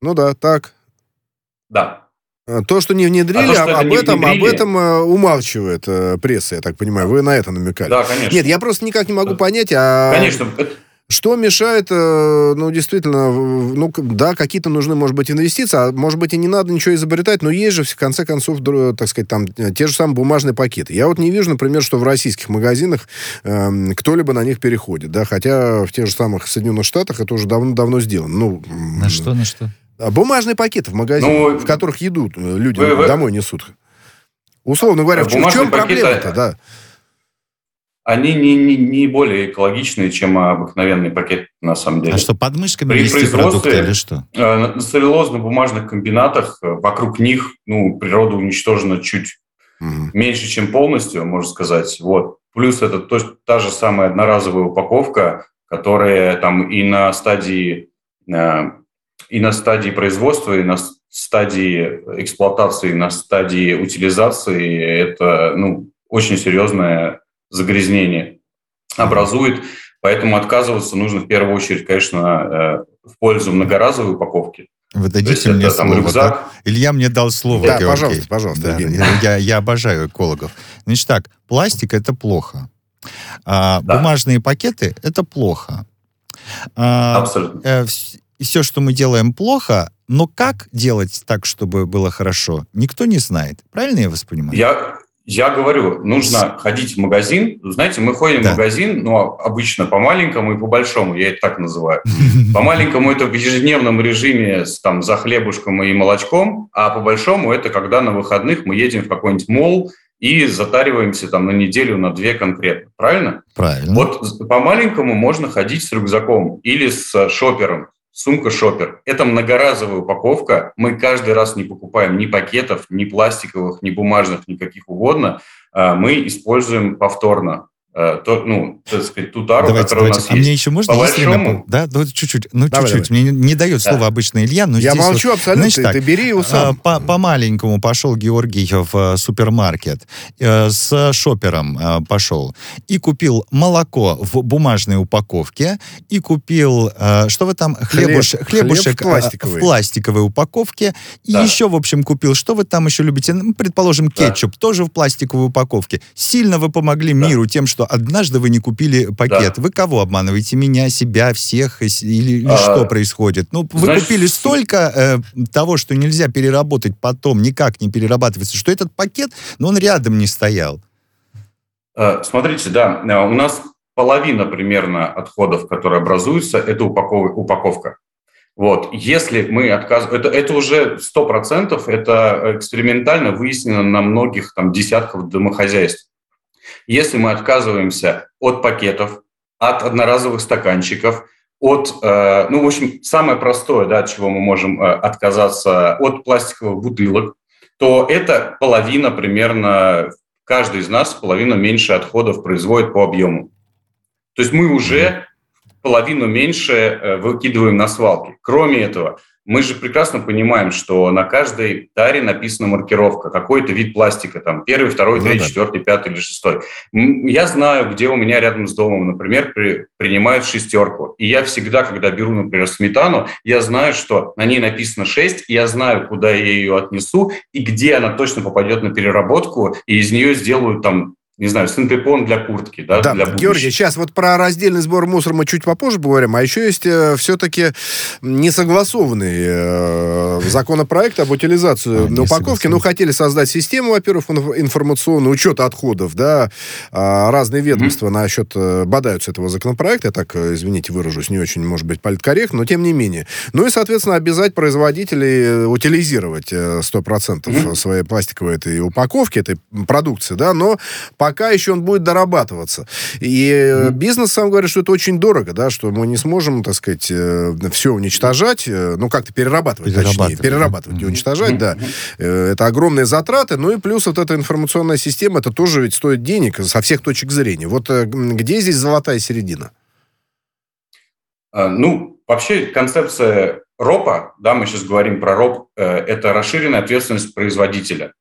[SPEAKER 1] Ну да, так.
[SPEAKER 2] Да.
[SPEAKER 1] Э, то, что не внедрили, а то, что об, это этом, внедрили... об этом э, умалчивает э, пресса, я так понимаю. Вы на это намекали.
[SPEAKER 2] Да, конечно.
[SPEAKER 1] Нет, я просто никак не могу понять, а...
[SPEAKER 2] Конечно.
[SPEAKER 1] Что мешает, ну, действительно, ну, да, какие-то нужны, может быть, инвестиции, а может быть, и не надо ничего изобретать, но есть же, в конце концов, так сказать, там, те же самые бумажные пакеты. Я вот не вижу, например, что в российских магазинах э, кто-либо на них переходит, да, хотя в тех же самых Соединенных Штатах это уже давно-давно сделано. Ну,
[SPEAKER 3] на что, на что?
[SPEAKER 1] А бумажные пакеты в магазине, ну, в которых еду э, люди вы, домой несут. Условно говоря, в чем, в чем проблема-то, да?
[SPEAKER 2] Они не, не, не более экологичные, чем обыкновенный пакет, на самом деле.
[SPEAKER 3] А что, под мышками При вести продукты или что?
[SPEAKER 2] Э, на целлюлозно-бумажных комбинатах, э, вокруг них ну, природа уничтожена чуть угу. меньше, чем полностью, можно сказать. Вот. Плюс это то, та же самая одноразовая упаковка, которая там и на стадии и на стадии производства, и на стадии эксплуатации, и на стадии утилизации это ну, очень серьезное загрязнение образует. Поэтому отказываться нужно в первую очередь, конечно, э, в пользу многоразовой упаковки.
[SPEAKER 3] Вы дадите мне это, слово, там, рюкзак. Да? Илья мне дал слово,
[SPEAKER 1] Да, Георгий. пожалуйста, пожалуйста. Да,
[SPEAKER 3] я, я обожаю экологов. Значит так, пластик – это плохо. А, да. Бумажные пакеты – это плохо.
[SPEAKER 2] А, Абсолютно. Э,
[SPEAKER 3] и все, что мы делаем плохо, но как делать так, чтобы было хорошо, никто не знает. Правильно я вас понимаю?
[SPEAKER 2] Я, я говорю, нужно ходить в магазин. Знаете, мы ходим да. в магазин, но обычно по маленькому и по большому, я это так называю. (laughs) По маленькому это в ежедневном режиме с, там, за хлебушком и молочком, а по большому это когда на выходных мы едем в какой-нибудь мол и затариваемся там на неделю, на две конкретно. Правильно?
[SPEAKER 3] Правильно.
[SPEAKER 2] Вот по маленькому можно ходить с рюкзаком или с шопером Сумка шопер. Это многоразовая упаковка. Мы каждый раз не покупаем ни пакетов, ни пластиковых, ни бумажных, никаких угодно. А, мы используем повторно. Э, то, ну, так сказать, ту тару,
[SPEAKER 3] давайте,
[SPEAKER 2] которая
[SPEAKER 3] давайте.
[SPEAKER 2] у нас
[SPEAKER 3] а
[SPEAKER 2] есть.
[SPEAKER 3] мне еще можно,
[SPEAKER 2] По
[SPEAKER 3] если
[SPEAKER 2] большому-
[SPEAKER 3] напом- да, ну чуть-чуть, ну
[SPEAKER 1] Давай,
[SPEAKER 3] чуть-чуть. Мне не, не дает
[SPEAKER 2] Да.
[SPEAKER 3] слово обычно Илья, но
[SPEAKER 1] Я
[SPEAKER 3] здесь вот-
[SPEAKER 1] молчу абсолютно,
[SPEAKER 3] Значит так,
[SPEAKER 1] ты бери его сам.
[SPEAKER 3] По, по маленькому пошел Георгий в э, супермаркет, э, с шопером пошел и купил молоко в бумажной упаковке и купил, что вы там, хлебуш,
[SPEAKER 1] Хлеб-
[SPEAKER 3] хлебушек
[SPEAKER 1] хлеб в пластиковой.
[SPEAKER 3] в пластиковой упаковке и
[SPEAKER 2] Да.
[SPEAKER 3] еще, в общем, купил, что вы там еще любите, Ну, предположим,
[SPEAKER 2] Да.
[SPEAKER 3] кетчуп, тоже в пластиковой упаковке. Сильно вы помогли
[SPEAKER 2] Да.
[SPEAKER 3] миру тем, что однажды вы не купили пакет.
[SPEAKER 2] Да.
[SPEAKER 3] Вы кого обманываете? Меня, себя, всех? Или, или
[SPEAKER 2] А,
[SPEAKER 3] что происходит? Ну, вы
[SPEAKER 2] значит,
[SPEAKER 3] купили столько э, того, что нельзя переработать потом, никак не перерабатывается, что этот пакет, ну, он рядом не стоял.
[SPEAKER 2] Э, Смотрите, да, э, у нас половина примерно отходов, которые образуются, это упаков- упаковка. Вот, если мы отказываем, это, это уже 100%, это экспериментально выяснено на многих там десятках домохозяйств. Если мы отказываемся от пакетов, от одноразовых стаканчиков, от, э, ну, в общем, самое простое, да, от чего мы можем э, отказаться, от пластиковых бутылок, то это половина примерно, каждый из нас половину меньше отходов производит по объему. То есть мы уже половину меньше э, выкидываем на свалки. Кроме этого, мы же прекрасно понимаем, что на каждой таре написана маркировка, какой-то вид пластика, там первый, второй,
[SPEAKER 1] Ну
[SPEAKER 2] третий,
[SPEAKER 1] да.
[SPEAKER 2] четвертый, пятый или шестой. Я знаю, где у меня рядом с домом, например, при- принимают шестерку. И я всегда, когда беру, например, сметану, я знаю, что на ней написано 6, и я знаю, куда я ее отнесу, и где она точно попадет на переработку, и из нее сделают там, не знаю, синтепон для куртки, да,
[SPEAKER 1] Да,
[SPEAKER 2] для будущего.
[SPEAKER 1] Георгий, сейчас вот про раздельный сбор мусора мы чуть попозже поговорим, а еще есть э, все-таки несогласованный э, законопроект об утилизации
[SPEAKER 3] А,
[SPEAKER 1] на
[SPEAKER 3] несогласованный.
[SPEAKER 1] Ну, хотели создать систему, во-первых, инф- информационную, учета отходов, да, А, разные ведомства насчет э, бодаются этого законопроекта, я так, э, извините, выражусь, не очень, может быть, политкорректно, но тем не менее. Ну и, соответственно, обязать производителей э, утилизировать э, 100% своей пластиковой этой упаковки, этой продукции, да, но пока еще он будет дорабатываться. И э, бизнес сам говорит, что это очень дорого, да, что мы не сможем, так сказать, все уничтожать, э, ну, как-то перерабатывать, точнее,
[SPEAKER 3] Перерабатывать,
[SPEAKER 1] перерабатывать, не уничтожать, да. Э, Это огромные затраты, ну и плюс вот эта информационная система, это тоже ведь стоит денег со всех точек зрения. Вот э, где здесь золотая середина?
[SPEAKER 2] А, Ну, вообще концепция РОПа, да, мы сейчас говорим про РОП, э, это расширенная ответственность производителя.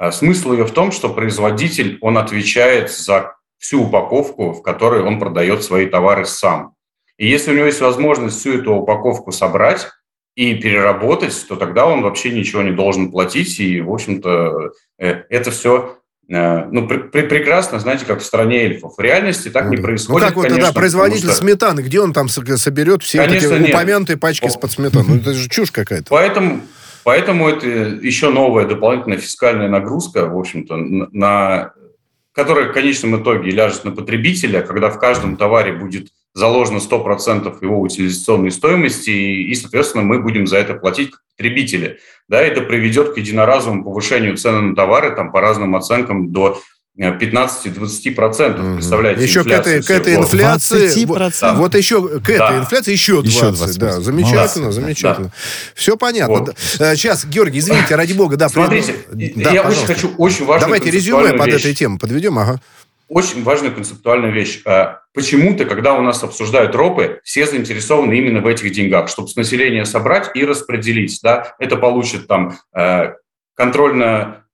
[SPEAKER 2] А Смысл ее в том, что производитель, он отвечает за всю упаковку, в которой он продает свои товары сам. И если у него есть возможность всю эту упаковку собрать и переработать, то тогда он вообще ничего не должен платить. И, в общем-то, э, это все ну, пр- пр- прекрасно, знаете, как в стране эльфов. В реальности так не
[SPEAKER 1] Ну,
[SPEAKER 2] происходит,
[SPEAKER 1] как вот
[SPEAKER 2] конечно,
[SPEAKER 1] тогда производитель
[SPEAKER 2] что-
[SPEAKER 1] сметаны, где он там соберет все
[SPEAKER 2] Конечно,
[SPEAKER 1] эти
[SPEAKER 2] нет.
[SPEAKER 1] упомянутые пачки
[SPEAKER 2] О.
[SPEAKER 1] с-под сметаны? Ну, это же чушь какая-то.
[SPEAKER 2] Поэтому, поэтому это еще новая дополнительная фискальная нагрузка, в общем-то, на, которая в конечном итоге ляжет на потребителя, когда в каждом товаре будет заложено 100% его утилизационной стоимости, и, и, соответственно, мы будем за это платить как потребители. Да, это приведет к единоразовому повышению цены на товары, там, по разным оценкам, до 15-20%.
[SPEAKER 1] Мгм.
[SPEAKER 2] Представляете?
[SPEAKER 1] Еще к этой, к этой инфляции...
[SPEAKER 3] 20%.
[SPEAKER 1] Вот еще к этой
[SPEAKER 2] Да.
[SPEAKER 1] инфляции еще 20.
[SPEAKER 3] Еще 20%.
[SPEAKER 1] Да, замечательно,
[SPEAKER 3] Молодцы, да.
[SPEAKER 1] замечательно. Все понятно.
[SPEAKER 2] Вот.
[SPEAKER 1] Да. Э, Сейчас, Георгий, извините, ради бога, да.
[SPEAKER 2] Смотрите,
[SPEAKER 1] при-
[SPEAKER 2] я
[SPEAKER 1] да,
[SPEAKER 2] очень
[SPEAKER 1] пожалуйста.
[SPEAKER 2] хочу очень важную
[SPEAKER 1] Давайте резюме под
[SPEAKER 2] вещь.
[SPEAKER 1] этой темой подведем, ага.
[SPEAKER 2] Очень важная концептуальная вещь. А, Почему-то, когда у нас обсуждают ропы, все заинтересованы именно в этих деньгах, чтобы с населения собрать и распределить. Да? Это получат там э,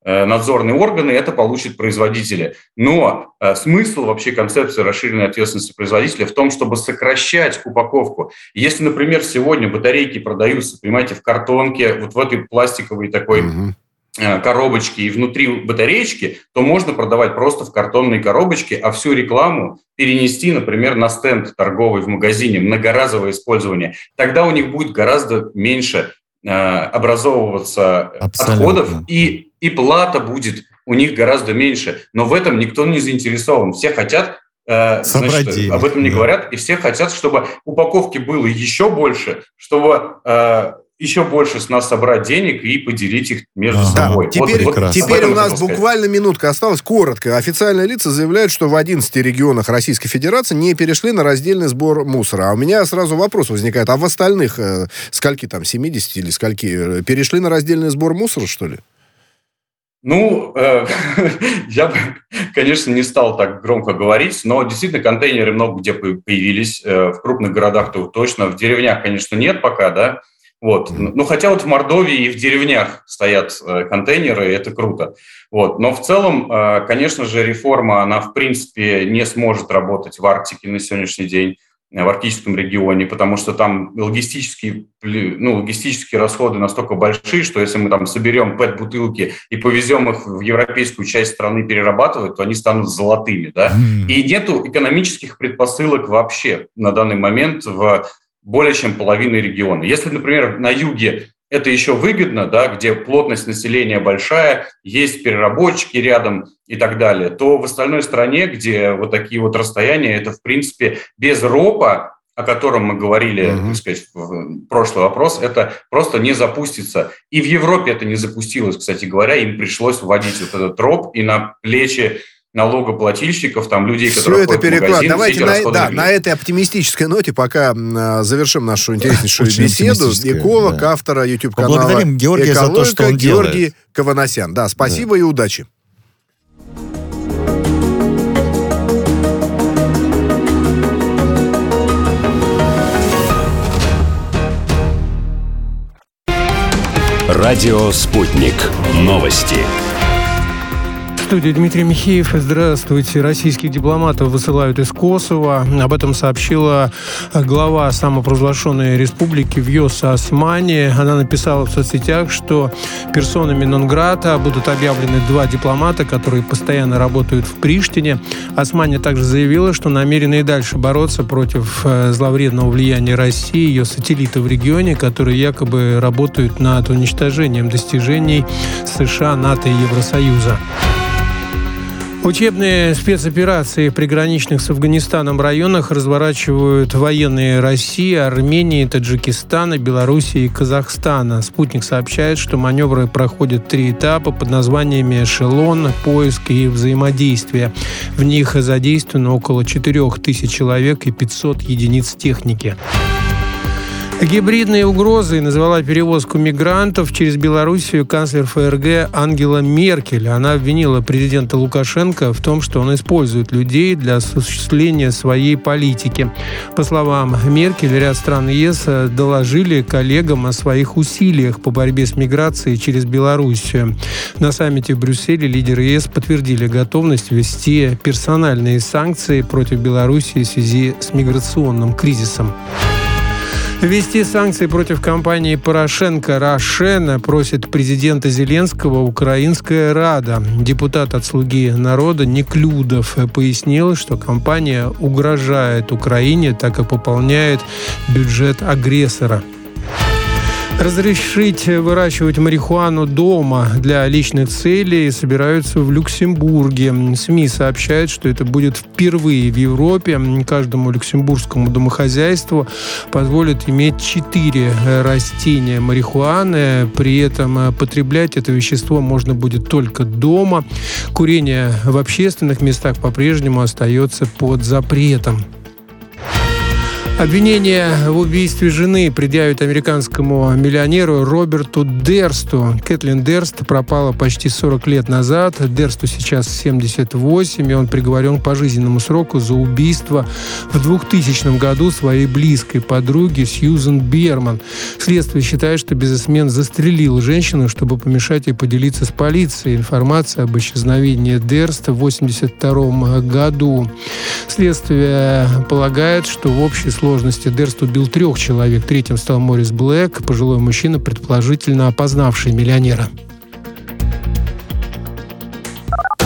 [SPEAKER 2] контрольно-надзорные органы, это получат производители. Но э, смысл вообще концепции расширенной ответственности производителя в том, чтобы сокращать упаковку. Если, например, сегодня батарейки продаются, понимаете, в картонке, вот в этой пластиковой такой
[SPEAKER 1] Мгм.
[SPEAKER 2] э, коробочки и внутри батареечки, то можно продавать просто в картонной коробочке, а всю рекламу перенести, например, на стенд торговый в магазине, многоразовое использование. Тогда у них будет гораздо меньше э, образовываться
[SPEAKER 3] Абсолютно.
[SPEAKER 2] отходов, и, и плата будет у них гораздо меньше. Но в этом никто не заинтересован. Все хотят э,
[SPEAKER 3] Собрать
[SPEAKER 2] значит,
[SPEAKER 3] денег,
[SPEAKER 2] об этом не
[SPEAKER 3] да.
[SPEAKER 2] говорят, и все хотят, чтобы упаковки было еще больше, чтобы э, еще больше с нас собрать денег и поделить их между.
[SPEAKER 1] Да,
[SPEAKER 2] собой. Вот-
[SPEAKER 1] теперь,
[SPEAKER 2] вот
[SPEAKER 1] теперь у нас буквально минутка осталась. Коротко. Официальные лица заявляют, что в 11 регионах Российской Федерации не перешли на раздельный сбор мусора. А у меня сразу вопрос возникает. А в остальных, э, скольки там, 70 или скольки, э, перешли на раздельный сбор мусора, что ли?
[SPEAKER 2] Ну, э, (laughs) я бы, конечно, не стал так громко говорить, но действительно контейнеры много где появились. Э, в крупных городах-то точно, в деревнях, конечно, нет пока, да. Вот. Ну, хотя вот в Мордовии и в деревнях стоят э, контейнеры, это круто. Вот. Но в целом, э, конечно же, реформа, она в принципе не сможет работать в Арктике на сегодняшний день в арктическом регионе, потому что там логистические, ну, логистические расходы настолько большие, что если мы там соберем PET-бутылки и повезем их в европейскую часть страны перерабатывать, то они станут золотыми. Да? Mm. И нету экономических предпосылок вообще на данный момент в более чем половины региона. Если, например, на юге это еще выгодно, да, где плотность населения большая, есть переработчики рядом и так далее, то в остальной стране, где вот такие вот расстояния, это, в принципе, без ропа, о котором мы говорили, uh-huh. так сказать, в прошлый вопрос, это просто не запустится. И в Европе это не запустилось, кстати говоря, им пришлось вводить вот этот роп и на плечи налогоплательщиков, там людей, которые
[SPEAKER 1] Все это переклад. Давайте на, да, на этой оптимистической ноте пока э, завершим нашу интереснейшую Очень беседу. Эколог, да. автора YouTube-канала
[SPEAKER 3] Поблагодарим Георгия за то, что он
[SPEAKER 1] Георгий делает. Каванасян. Да, спасибо да. и удачи.
[SPEAKER 5] Радио «Спутник». Новости
[SPEAKER 4] студии Дмитрий Михеев. Здравствуйте. Российских дипломатов высылают из Косово. Об этом сообщила глава самопровозглашенной республики Вьоса Османи. Она написала в соцсетях, что персонами Нонграта будут объявлены два дипломата, которые постоянно работают в Приштине. Османи также заявила, что намерена и дальше бороться против э, зловредного влияния России ее сателлитов в регионе, которые якобы работают над уничтожением достижений США, НАТО и Евросоюза. Учебные спецоперации в приграничных с Афганистаном районах разворачивают военные России, Армении, Таджикистана, Белоруссии и Казахстана. Спутник сообщает, что маневры проходят три этапа под названиями «Эшелон», «Поиск» и «Взаимодействие». В них задействовано около 4000 человек и 500 единиц техники. Гибридные угрозы назвала перевозку мигрантов через Белоруссию канцлер ФРГ Ангела Меркель. Она обвинила президента Лукашенко в том, что он использует людей для осуществления своей политики. По словам Меркель, ряд стран ЕС доложили коллегам о своих усилиях по борьбе с миграцией через Белоруссию. На саммите в Брюсселе лидеры ЕС подтвердили готовность ввести персональные санкции против Белоруссии в связи с миграционным кризисом. Ввести санкции против компании Порошенко Рошена просит президента Зеленского Украинская Рада. Депутат от «Слуги народа» Неклюдов пояснил, что компания угрожает Украине, так как пополняет бюджет агрессора. Разрешить выращивать марихуану дома для личных целей собираются в Люксембурге. СМИ сообщают, что это будет впервые в Европе. Каждому люксембургскому домохозяйству позволят иметь четыре растения марихуаны. При этом потреблять это вещество можно будет только дома. Курение в общественных местах по-прежнему остается под запретом. Обвинение в убийстве жены предъявят американскому миллионеру Роберту Дерсту. Кэтлин Дерст пропала почти 40 лет назад. Дерсту сейчас 78, и он приговорен к пожизненному сроку за убийство в 2000 году своей близкой подруги Сьюзен Берман. Следствие считает, что бизнесмен застрелил женщину, чтобы помешать ей поделиться с полицией информацией об исчезновении Дерста в 1982 году. Следствие полагает, что в общей сложности сложности Дерст убил трех человек. Третьим стал Морис Блэк, пожилой мужчина, предположительно опознавший миллионера.